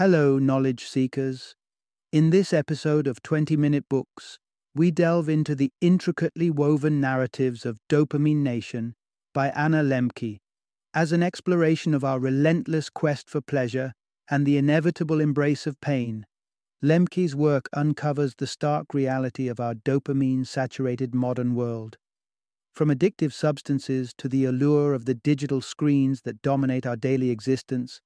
Hello, knowledge seekers. In this episode of 20 Minute Books, we delve into the intricately woven narratives of Dopamine Nation by Anna Lembke as an exploration of our relentless quest for pleasure and the inevitable embrace of pain. Lembke's work uncovers the stark reality of our dopamine saturated modern world. From addictive substances to the allure of the digital screens that dominate our daily existence,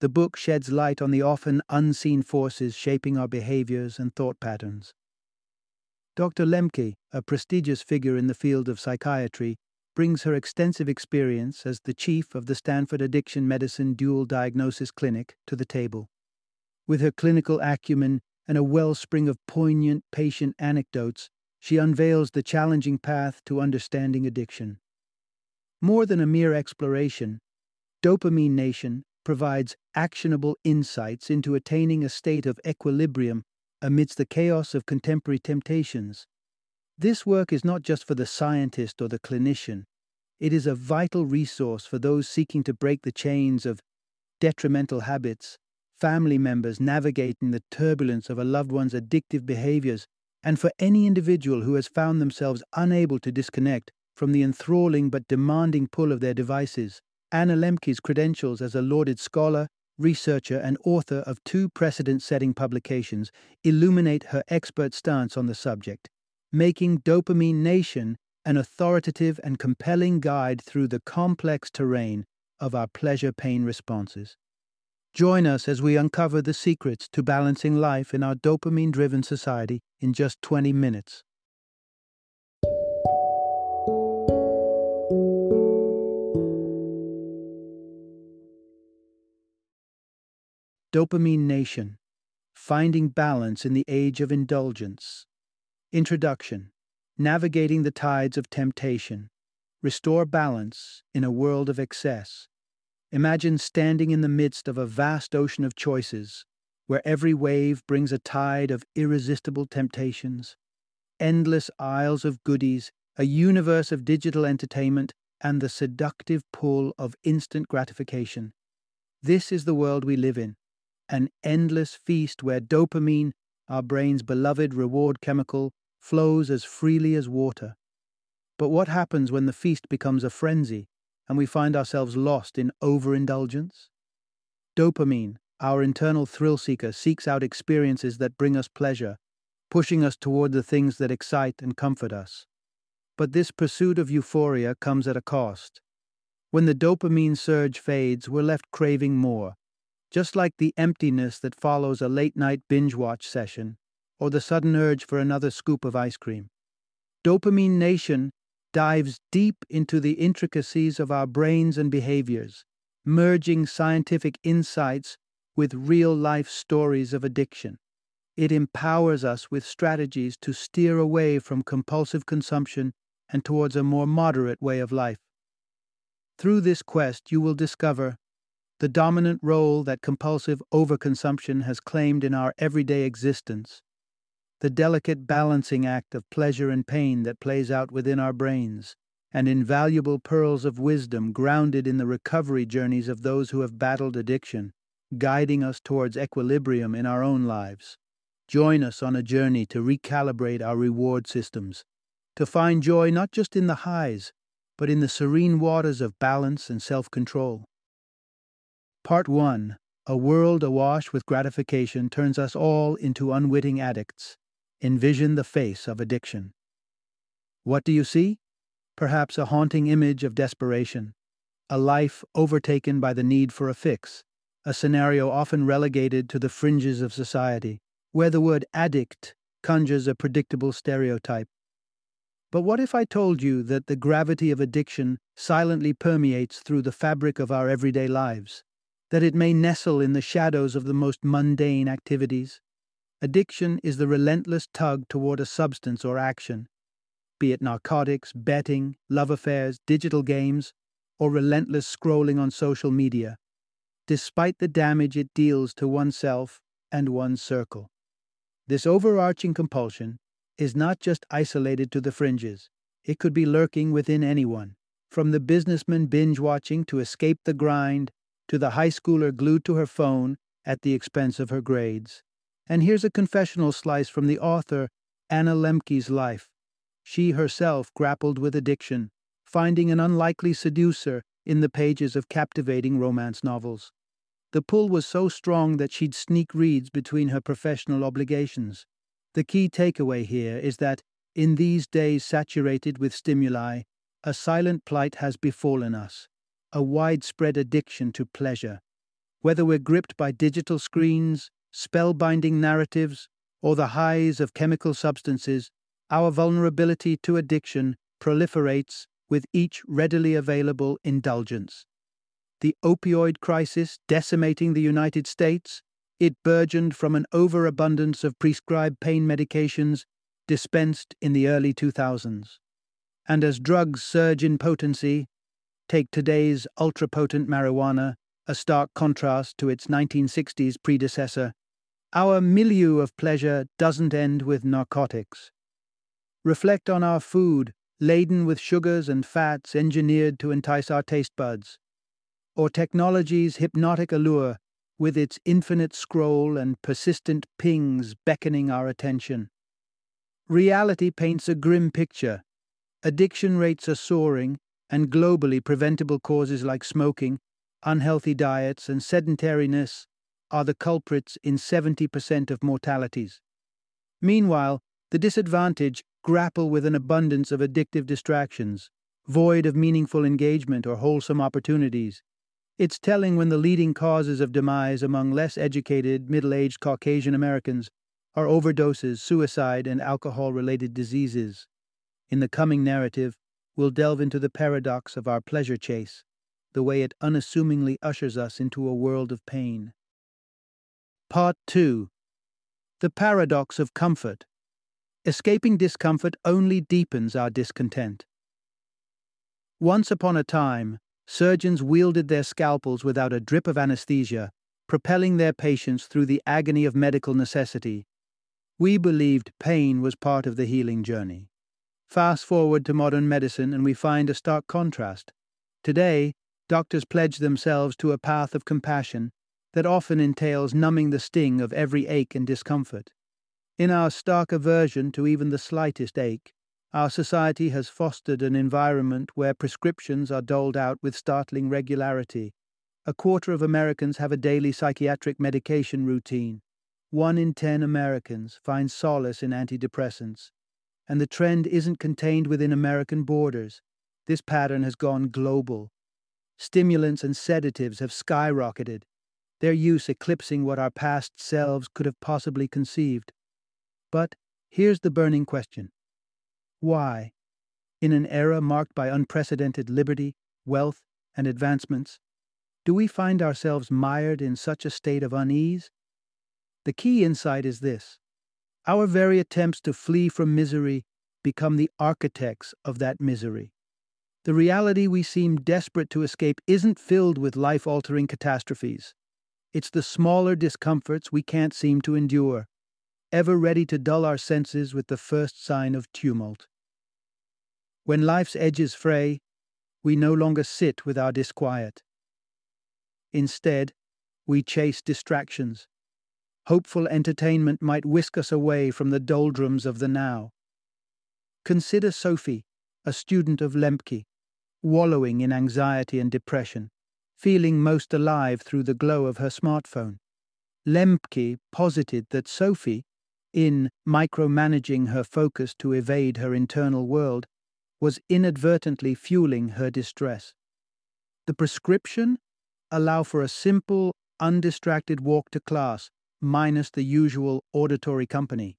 the book sheds light on the often unseen forces shaping our behaviors and thought patterns. Dr. Lembke, a prestigious figure in the field of psychiatry, brings her extensive experience as the chief of the Stanford Addiction Medicine Dual Diagnosis Clinic to the table. With her clinical acumen and a wellspring of poignant patient anecdotes, she unveils the challenging path to understanding addiction. More than a mere exploration, Dopamine Nation provides actionable insights into attaining a state of equilibrium amidst the chaos of contemporary temptations. This work is not just for the scientist or the clinician, it is a vital resource for those seeking to break the chains of detrimental habits, family members navigating the turbulence of a loved one's addictive behaviors, and for any individual who has found themselves unable to disconnect from the enthralling but demanding pull of their devices. Anna Lembke's credentials as a lauded scholar, researcher, and author of two precedent setting publications illuminate her expert stance on the subject, making Dopamine Nation an authoritative and compelling guide through the complex terrain of our pleasure pain responses. Join us as we uncover the secrets to balancing life in our dopamine driven society in just 20 minutes. Dopamine Nation Finding Balance in the Age of Indulgence. Introduction Navigating the Tides of Temptation. Restore balance in a world of excess. Imagine standing in the midst of a vast ocean of choices, where every wave brings a tide of irresistible temptations, endless aisles of goodies, a universe of digital entertainment, and the seductive pull of instant gratification. This is the world we live in an endless feast where dopamine, our brain's beloved reward chemical, flows as freely as water. But what happens when the feast becomes a frenzy and we find ourselves lost in overindulgence? Dopamine, our internal thrill seeker, seeks out experiences that bring us pleasure, pushing us toward the things that excite and comfort us. But this pursuit of euphoria comes at a cost. When the dopamine surge fades, we're left craving more, just like the emptiness that follows a late night binge watch session or the sudden urge for another scoop of ice cream. Dopamine Nation dives deep into the intricacies of our brains and behaviors, merging scientific insights with real life stories of addiction. It empowers us with strategies to steer away from compulsive consumption and towards a more moderate way of life. Through this quest, you will discover the dominant role that compulsive overconsumption has claimed in our everyday existence, the delicate balancing act of pleasure and pain that plays out within our brains, and invaluable pearls of wisdom grounded in the recovery journeys of those who have battled addiction, guiding us towards equilibrium in our own lives. Join us on a journey to recalibrate our reward systems, to find joy not just in the highs, but in the serene waters of balance and self control. Part 1 A world awash with gratification turns us all into unwitting addicts. Envision the face of addiction. What do you see? Perhaps a haunting image of desperation, a life overtaken by the need for a fix, a scenario often relegated to the fringes of society, where the word addict conjures a predictable stereotype. But what if I told you that the gravity of addiction silently permeates through the fabric of our everyday lives? That it may nestle in the shadows of the most mundane activities. Addiction is the relentless tug toward a substance or action, be it narcotics, betting, love affairs, digital games, or relentless scrolling on social media, despite the damage it deals to oneself and one's circle. This overarching compulsion is not just isolated to the fringes, it could be lurking within anyone, from the businessman binge watching to escape the grind to the high schooler glued to her phone at the expense of her grades. And here's a confessional slice from the author, Anna Lembke's life. She herself grappled with addiction, finding an unlikely seducer in the pages of captivating romance novels. The pull was so strong that she'd sneak reads between her professional obligations. The key takeaway here is that, in these days saturated with stimuli, a silent plight has befallen us a widespread addiction to pleasure. Whether we're gripped by digital screens, spellbinding narratives, or the highs of chemical substances, our vulnerability to addiction proliferates with each readily available indulgence. The opioid crisis decimating the United States, it burgeoned from an overabundance of prescribed pain medications dispensed in the early 2000s. And as drugs surge in potency, take today's ultra potent marijuana, a stark contrast to its 1960s predecessor, our milieu of pleasure doesn't end with narcotics. Reflect on our food, laden with sugars and fats engineered to entice our taste buds, or technology's hypnotic allure with its infinite scroll and persistent pings beckoning our attention. Reality paints a grim picture. Addiction rates are soaring, and globally preventable causes like smoking, unhealthy diets, and sedentariness are the culprits in 70% of mortalities. Meanwhile, the disadvantaged grapple with an abundance of addictive distractions, void of meaningful engagement or wholesome opportunities. It's telling when the leading causes of demise among less educated, middle aged Caucasian Americans are overdoses, suicide, and alcohol related diseases. In the coming narrative, we'll delve into the paradox of our pleasure chase, the way it unassumingly ushers us into a world of pain. Part 2 The Paradox of Comfort. Escaping discomfort only deepens our discontent. Once upon a time, surgeons wielded their scalpels without a drip of anesthesia, propelling their patients through the agony of medical necessity. We believed pain was part of the healing journey. Fast forward to modern medicine, and we find a stark contrast. Today, doctors pledge themselves to a path of compassion that often entails numbing the sting of every ache and discomfort. In our stark aversion to even the slightest ache, our society has fostered an environment where prescriptions are doled out with startling regularity. A quarter of Americans have a daily psychiatric medication routine. One in ten Americans finds solace in antidepressants. And the trend isn't contained within American borders. This pattern has gone global. Stimulants and sedatives have skyrocketed, their use eclipsing what our past selves could have possibly conceived. But here's the burning question Why, in an era marked by unprecedented liberty, wealth, and advancements, do we find ourselves mired in such a state of unease? The key insight is this our very attempts to flee from misery become the architects of that misery. The reality we seem desperate to escape isn't filled with life altering catastrophes. It's the smaller discomforts we can't seem to endure, ever ready to dull our senses with the first sign of tumult. When life's edges fray, we no longer sit with our disquiet. Instead, we chase distractions, hopeful entertainment might whisk us away from the doldrums of the now. Consider Sophie, a student of Lembke, wallowing in anxiety and depression, feeling most alive through the glow of her smartphone. Lembke posited that Sophie, in micromanaging her focus to evade her internal world, was inadvertently fueling her distress. The prescription allow for a simple, undistracted walk to class minus the usual auditory company.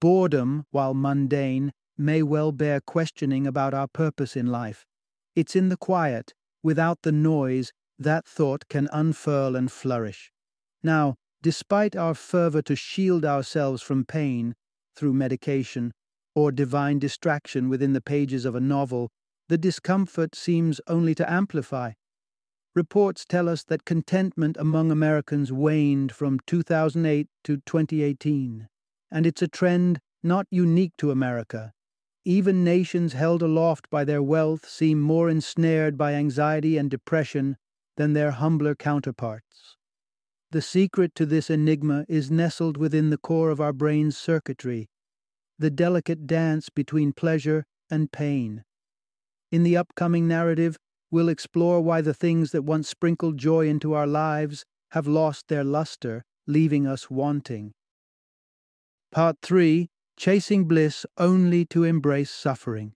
Boredom, while mundane, may well bear questioning about our purpose in life. It's in the quiet, without the noise, that thought can unfurl and flourish. Now, despite our fervor to shield ourselves from pain through medication or divine distraction within the pages of a novel, the discomfort seems only to amplify. Reports tell us that contentment among Americans waned from 2008 to 2018, and it's a trend not unique to America. Even nations held aloft by their wealth seem more ensnared by anxiety and depression than their humbler counterparts. The secret to this enigma is nestled within the core of our brain's circuitry, the delicate dance between pleasure and pain. In the upcoming narrative, we'll explore why the things that once sprinkled joy into our lives have lost their luster, leaving us wanting. Part 3 Chasing Bliss Only to Embrace Suffering.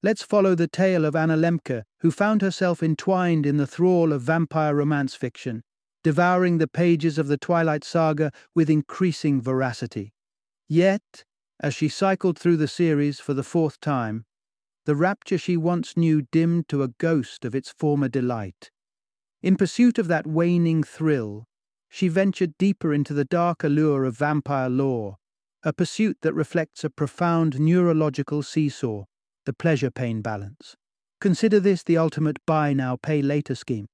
Let's follow the tale of Anna Lembke, who found herself entwined in the thrall of vampire romance fiction, devouring the pages of the Twilight Saga with increasing voracity. Yet, as she cycled through the series for the fourth time, the rapture she once knew dimmed to a ghost of its former delight. In pursuit of that waning thrill, she ventured deeper into the dark allure of vampire lore, a pursuit that reflects a profound neurological seesaw the pleasure pain balance. Consider this the ultimate buy now, pay later scheme.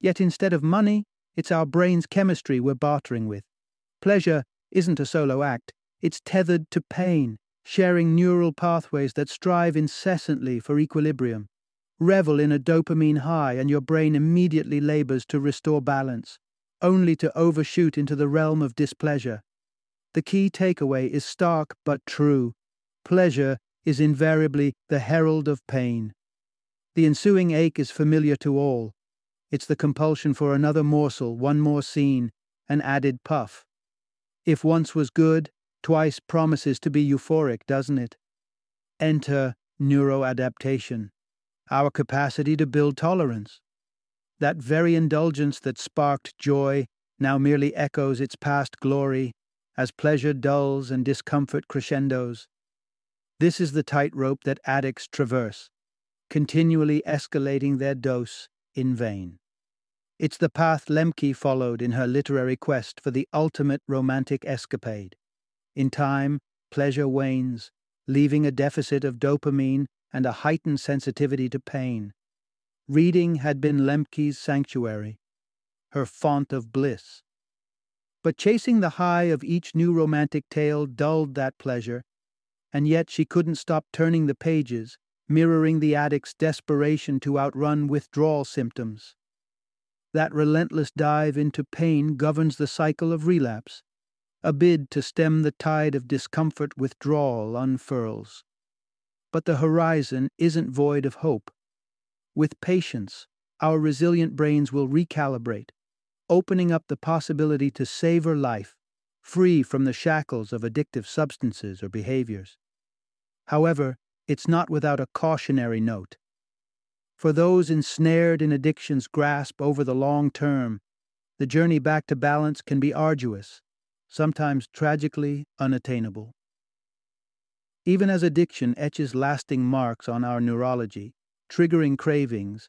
Yet instead of money, it's our brain's chemistry we're bartering with. Pleasure isn't a solo act, it's tethered to pain, sharing neural pathways that strive incessantly for equilibrium. Revel in a dopamine high, and your brain immediately labors to restore balance, only to overshoot into the realm of displeasure. The key takeaway is stark but true. Pleasure is invariably the herald of pain. The ensuing ache is familiar to all. It's the compulsion for another morsel, one more scene, an added puff. If once was good, twice promises to be euphoric, doesn't it? Enter neuroadaptation, our capacity to build tolerance. That very indulgence that sparked joy now merely echoes its past glory as pleasure dulls and discomfort crescendos. This is the tightrope that addicts traverse, continually escalating their dose in vain. It's the path Lembke followed in her literary quest for the ultimate romantic escapade. In time, pleasure wanes, leaving a deficit of dopamine and a heightened sensitivity to pain. Reading had been Lembke's sanctuary, her font of bliss. But chasing the high of each new romantic tale dulled that pleasure and yet she couldn't stop turning the pages, mirroring the addict's desperation to outrun withdrawal symptoms. That relentless dive into pain governs the cycle of relapse. A bid to stem the tide of discomfort withdrawal unfurls. But the horizon isn't void of hope. With patience, our resilient brains will recalibrate, opening up the possibility to savor life, free from the shackles of addictive substances or behaviors. However, it's not without a cautionary note. For those ensnared in addiction's grasp over the long term, the journey back to balance can be arduous, sometimes tragically unattainable. Even as addiction etches lasting marks on our neurology, triggering cravings,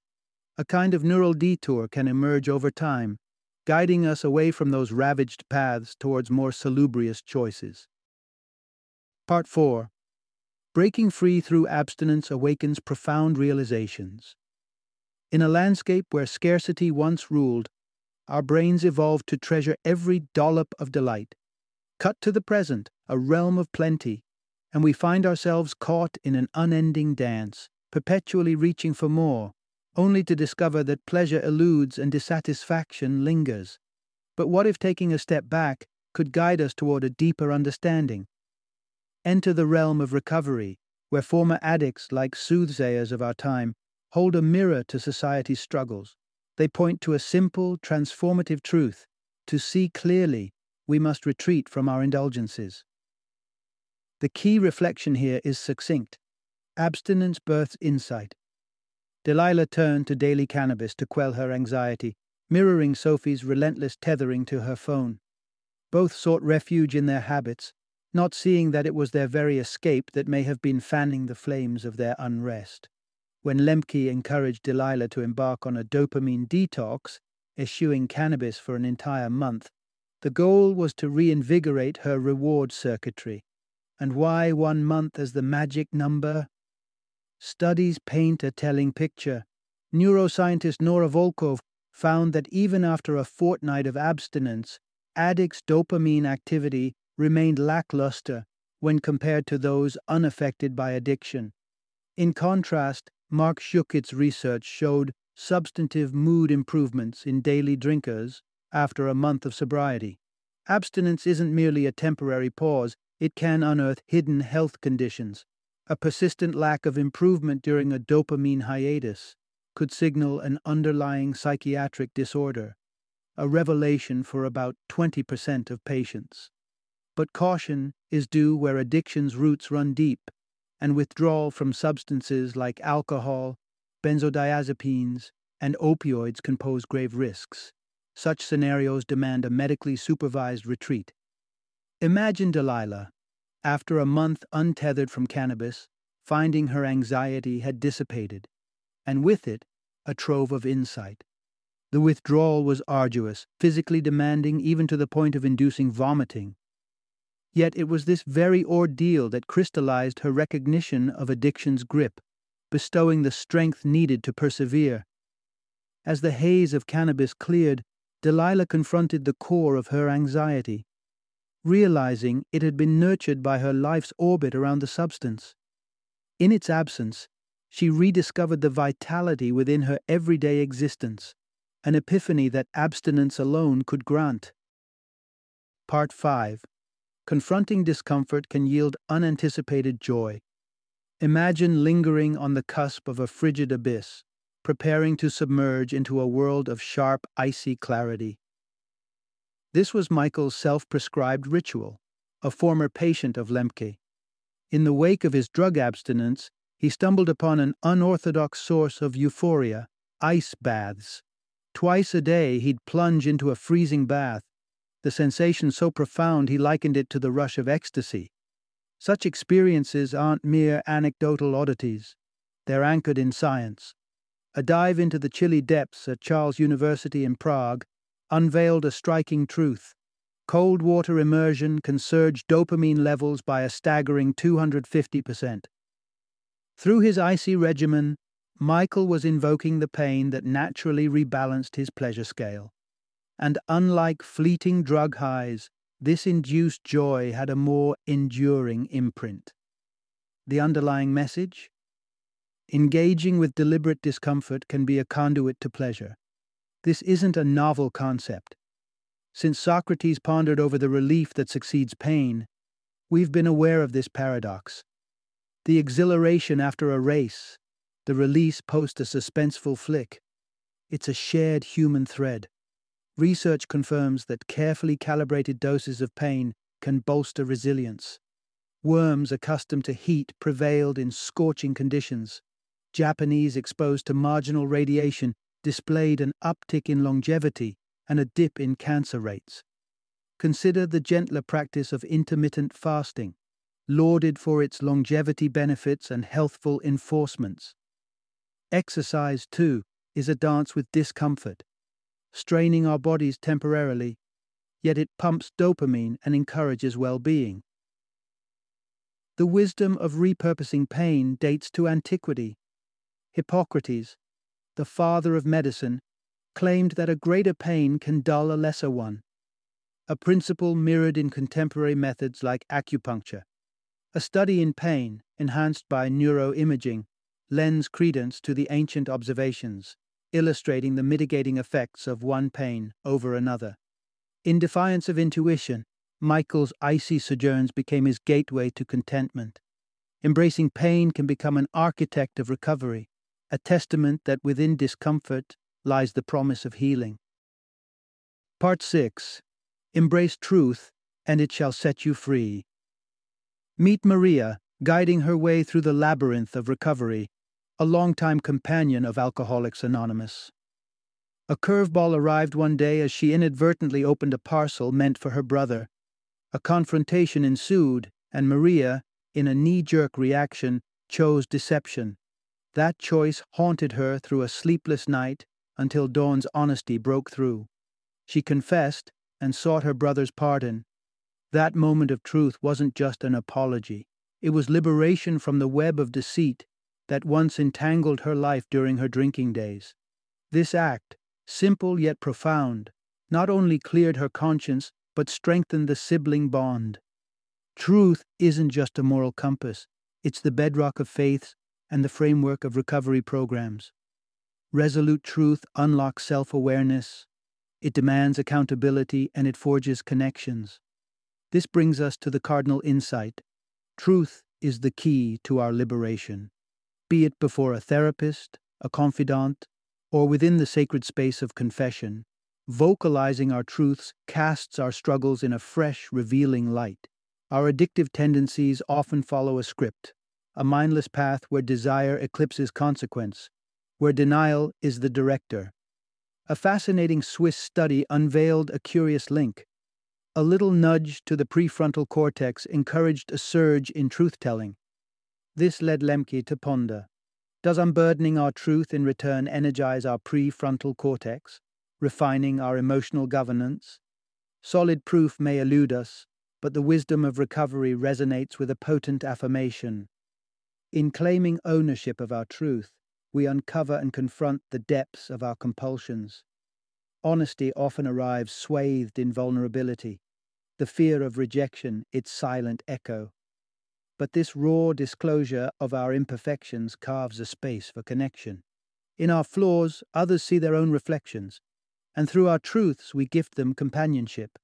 a kind of neural detour can emerge over time, guiding us away from those ravaged paths towards more salubrious choices. Part 4 Breaking free through abstinence awakens profound realizations. In a landscape where scarcity once ruled, our brains evolved to treasure every dollop of delight. Cut to the present, a realm of plenty, and we find ourselves caught in an unending dance, perpetually reaching for more, only to discover that pleasure eludes and dissatisfaction lingers. But what if taking a step back could guide us toward a deeper understanding? enter the realm of recovery, where former addicts, like soothsayers of our time, hold a mirror to society's struggles. They point to a simple, transformative truth. To see clearly, we must retreat from our indulgences. The key reflection here is succinct. Abstinence births insight. Delilah turned to daily cannabis to quell her anxiety, mirroring Sophie's relentless tethering to her phone. Both sought refuge in their habits, not seeing that it was their very escape that may have been fanning the flames of their unrest. When Lembke encouraged Delilah to embark on a dopamine detox, eschewing cannabis for an entire month, the goal was to reinvigorate her reward circuitry. And why one month as the magic number? Studies paint a telling picture. Neuroscientist Nora Volkow found that even after a fortnight of abstinence, addicts' dopamine activity remained lackluster when compared to those unaffected by addiction. In contrast, Marc Schuckit's research showed substantive mood improvements in daily drinkers after a month of sobriety. Abstinence isn't merely a temporary pause, it can unearth hidden health conditions. A persistent lack of improvement during a dopamine hiatus could signal an underlying psychiatric disorder, a revelation for about 20% of patients. But caution is due where addiction's roots run deep, and withdrawal from substances like alcohol, benzodiazepines, and opioids can pose grave risks. Such scenarios demand a medically supervised retreat. Imagine Delilah, after a month untethered from cannabis, finding her anxiety had dissipated, and with it, a trove of insight. The withdrawal was arduous, physically demanding even to the point of inducing vomiting. Yet it was this very ordeal that crystallized her recognition of addiction's grip, bestowing the strength needed to persevere. As the haze of cannabis cleared, Delilah confronted the core of her anxiety, realizing it had been nurtured by her life's orbit around the substance. In its absence, she rediscovered the vitality within her everyday existence, an epiphany that abstinence alone could grant. Part 5 Confronting discomfort can yield unanticipated joy. Imagine lingering on the cusp of a frigid abyss, preparing to submerge into a world of sharp, icy clarity. This was Michael's self prescribed ritual, a former patient of Lembke. In the wake of his drug abstinence, he stumbled upon an unorthodox source of euphoria ice baths. Twice a day, he'd plunge into a freezing bath, the sensation so profound he likened it to the rush of ecstasy. Such experiences aren't mere anecdotal oddities, they're anchored in science. A dive into the chilly depths at Charles University in Prague unveiled a striking truth. Cold water immersion can surge dopamine levels by a staggering 250%. Through his icy regimen, Michael was invoking the pain that naturally rebalanced his pleasure scale. And unlike fleeting drug highs, this induced joy had a more enduring imprint. The underlying message? Engaging with deliberate discomfort can be a conduit to pleasure. This isn't a novel concept. Since Socrates pondered over the relief that succeeds pain, we've been aware of this paradox. The exhilaration after a race, the release post a suspenseful flick. It's a shared human thread. Research confirms that carefully calibrated doses of pain can bolster resilience. Worms accustomed to heat prevailed in scorching conditions, Japanese exposed to marginal radiation displayed an uptick in longevity and a dip in cancer rates. Consider the gentler practice of intermittent fasting, lauded for its longevity benefits and healthful enforcements. Exercise, too, is a dance with discomfort, straining our bodies temporarily, yet it pumps dopamine and encourages well being. The wisdom of repurposing pain dates to antiquity. Hippocrates, the father of medicine, claimed that a greater pain can dull a lesser one, a principle mirrored in contemporary methods like acupuncture. A study in pain, enhanced by neuroimaging, lends credence to the ancient observations, illustrating the mitigating effects of one pain over another. In defiance of intuition, Michael's icy sojourns became his gateway to contentment. Embracing pain can become an architect of recovery, a testament that within discomfort lies the promise of healing. Part 6 Embrace truth, and it shall set you free. Meet Maria, guiding her way through the labyrinth of recovery, a longtime companion of Alcoholics Anonymous. A curveball arrived one day as she inadvertently opened a parcel meant for her brother. A confrontation ensued, and Maria, in a knee jerk reaction, chose deception. That choice haunted her through a sleepless night until Dawn's honesty broke through. She confessed and sought her brother's pardon. That moment of truth wasn't just an apology, it was liberation from the web of deceit that once entangled her life during her drinking days. This act, simple yet profound, not only cleared her conscience but strengthened the sibling bond. Truth isn't just a moral compass, it's the bedrock of faiths and the framework of recovery programs. Resolute truth unlocks self awareness, it demands accountability, and it forges connections. This brings us to the cardinal insight truth is the key to our liberation, be it before a therapist, a confidant, or within the sacred space of confession. Vocalizing our truths casts our struggles in a fresh, revealing light. Our addictive tendencies often follow a script, a mindless path where desire eclipses consequence, where denial is the director. A fascinating Swiss study unveiled a curious link. A little nudge to the prefrontal cortex encouraged a surge in truth telling. This led Lembke to ponder Does unburdening our truth in return energize our prefrontal cortex, refining our emotional governance? Solid proof may elude us, but the wisdom of recovery resonates with a potent affirmation. In claiming ownership of our truth, we uncover and confront the depths of our compulsions. Honesty often arrives swathed in vulnerability, the fear of rejection its silent echo. But this raw disclosure of our imperfections carves a space for connection. In our flaws, others see their own reflections, and through our truths we gift them companionship.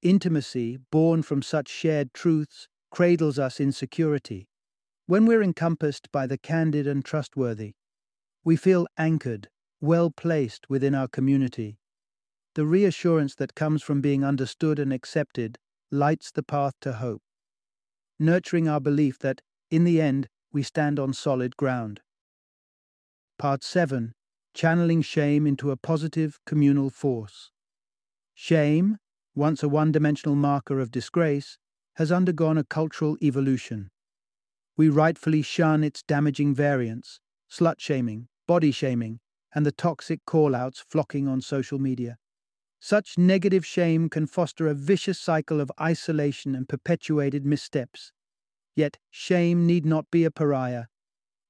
Intimacy, born from such shared truths, cradles us in security. When we're encompassed by the candid and trustworthy, we feel anchored, well placed within our community. The reassurance that comes from being understood and accepted lights the path to hope, nurturing our belief that, in the end, we stand on solid ground. Part 7 Channeling Shame into a Positive Communal Force. Shame, once a one dimensional marker of disgrace, has undergone a cultural evolution. We rightfully shun its damaging variants, slut shaming, body shaming, and the toxic call outs flocking on social media. Such negative shame can foster a vicious cycle of isolation and perpetuated missteps. Yet, shame need not be a pariah.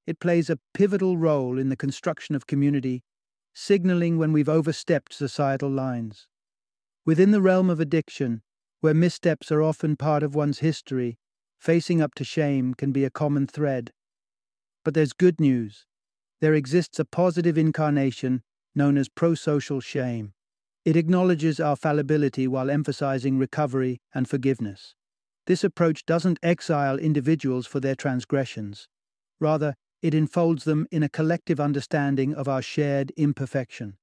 It plays a pivotal role in the construction of community, signaling when we've overstepped societal lines. Within the realm of addiction, where missteps are often part of one's history, facing up to shame can be a common thread. But there's good news there exists a positive incarnation known as prosocial shame. It acknowledges our fallibility while emphasizing recovery and forgiveness. This approach doesn't exile individuals for their transgressions. Rather, it enfolds them in a collective understanding of our shared imperfection.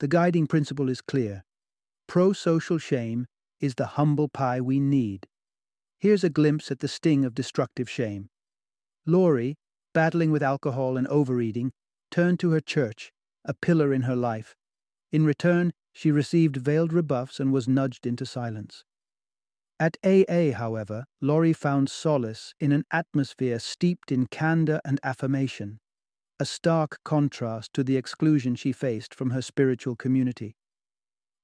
The guiding principle is clear. pro social shame is the humble pie we need. Here's a glimpse at the sting of destructive shame. Laurie, battling with alcohol and overeating, turned to her church, a pillar in her life. In return, she received veiled rebuffs and was nudged into silence. At AA, however, Laurie found solace in an atmosphere steeped in candor and affirmation, a stark contrast to the exclusion she faced from her spiritual community.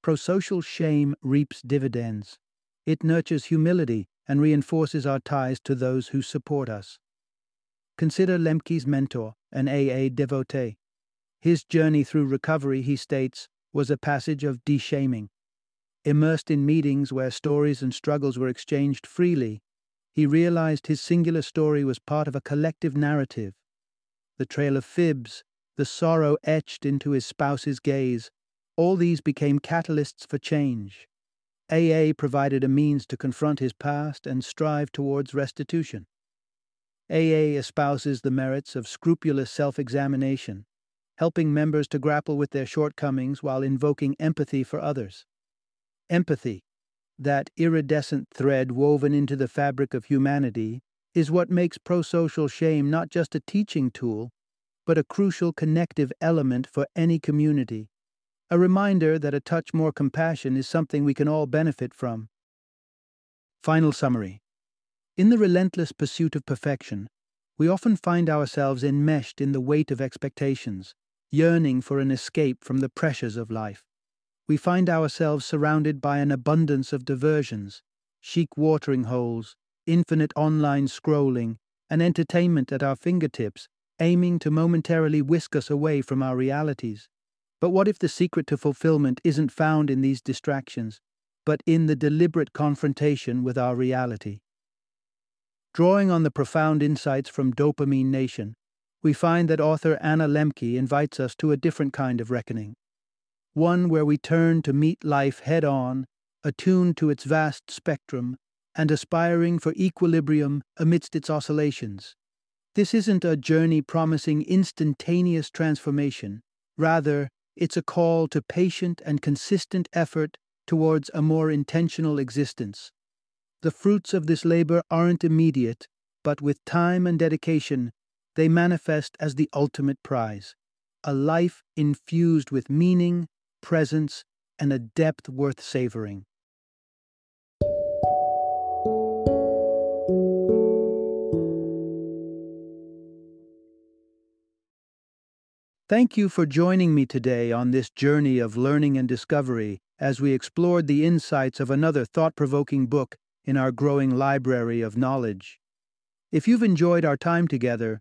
Prosocial shame reaps dividends. It nurtures humility and reinforces our ties to those who support us. Consider Lembke's mentor, an AA devotee. His journey through recovery, he states, was a passage of deshaming. Immersed in meetings where stories and struggles were exchanged freely, he realized his singular story was part of a collective narrative. The trail of fibs, the sorrow etched into his spouse's gaze, all these became catalysts for change. AA provided a means to confront his past and strive towards restitution. AA espouses the merits of scrupulous self examination, helping members to grapple with their shortcomings while invoking empathy for others. Empathy, that iridescent thread woven into the fabric of humanity, is what makes prosocial shame not just a teaching tool, but a crucial connective element for any community. A reminder that a touch more compassion is something we can all benefit from. Final summary in the relentless pursuit of perfection, we often find ourselves enmeshed in the weight of expectations, yearning for an escape from the pressures of life. We find ourselves surrounded by an abundance of diversions, chic watering holes, infinite online scrolling, and entertainment at our fingertips, aiming to momentarily whisk us away from our realities. But what if the secret to fulfillment isn't found in these distractions, but in the deliberate confrontation with our reality? Drawing on the profound insights from Dopamine Nation, we find that author Anna Lembke invites us to a different kind of reckoning. One where we turn to meet life head on, attuned to its vast spectrum, and aspiring for equilibrium amidst its oscillations. This isn't a journey promising instantaneous transformation. Rather, it's a call to patient and consistent effort towards a more intentional existence. The fruits of this labor aren't immediate, but with time and dedication, they manifest as the ultimate prize a life infused with meaning, presence, and a depth worth savoring. Thank you for joining me today on this journey of learning and discovery as we explored the insights of another thought provoking book in our growing library of knowledge. If you've enjoyed our time together,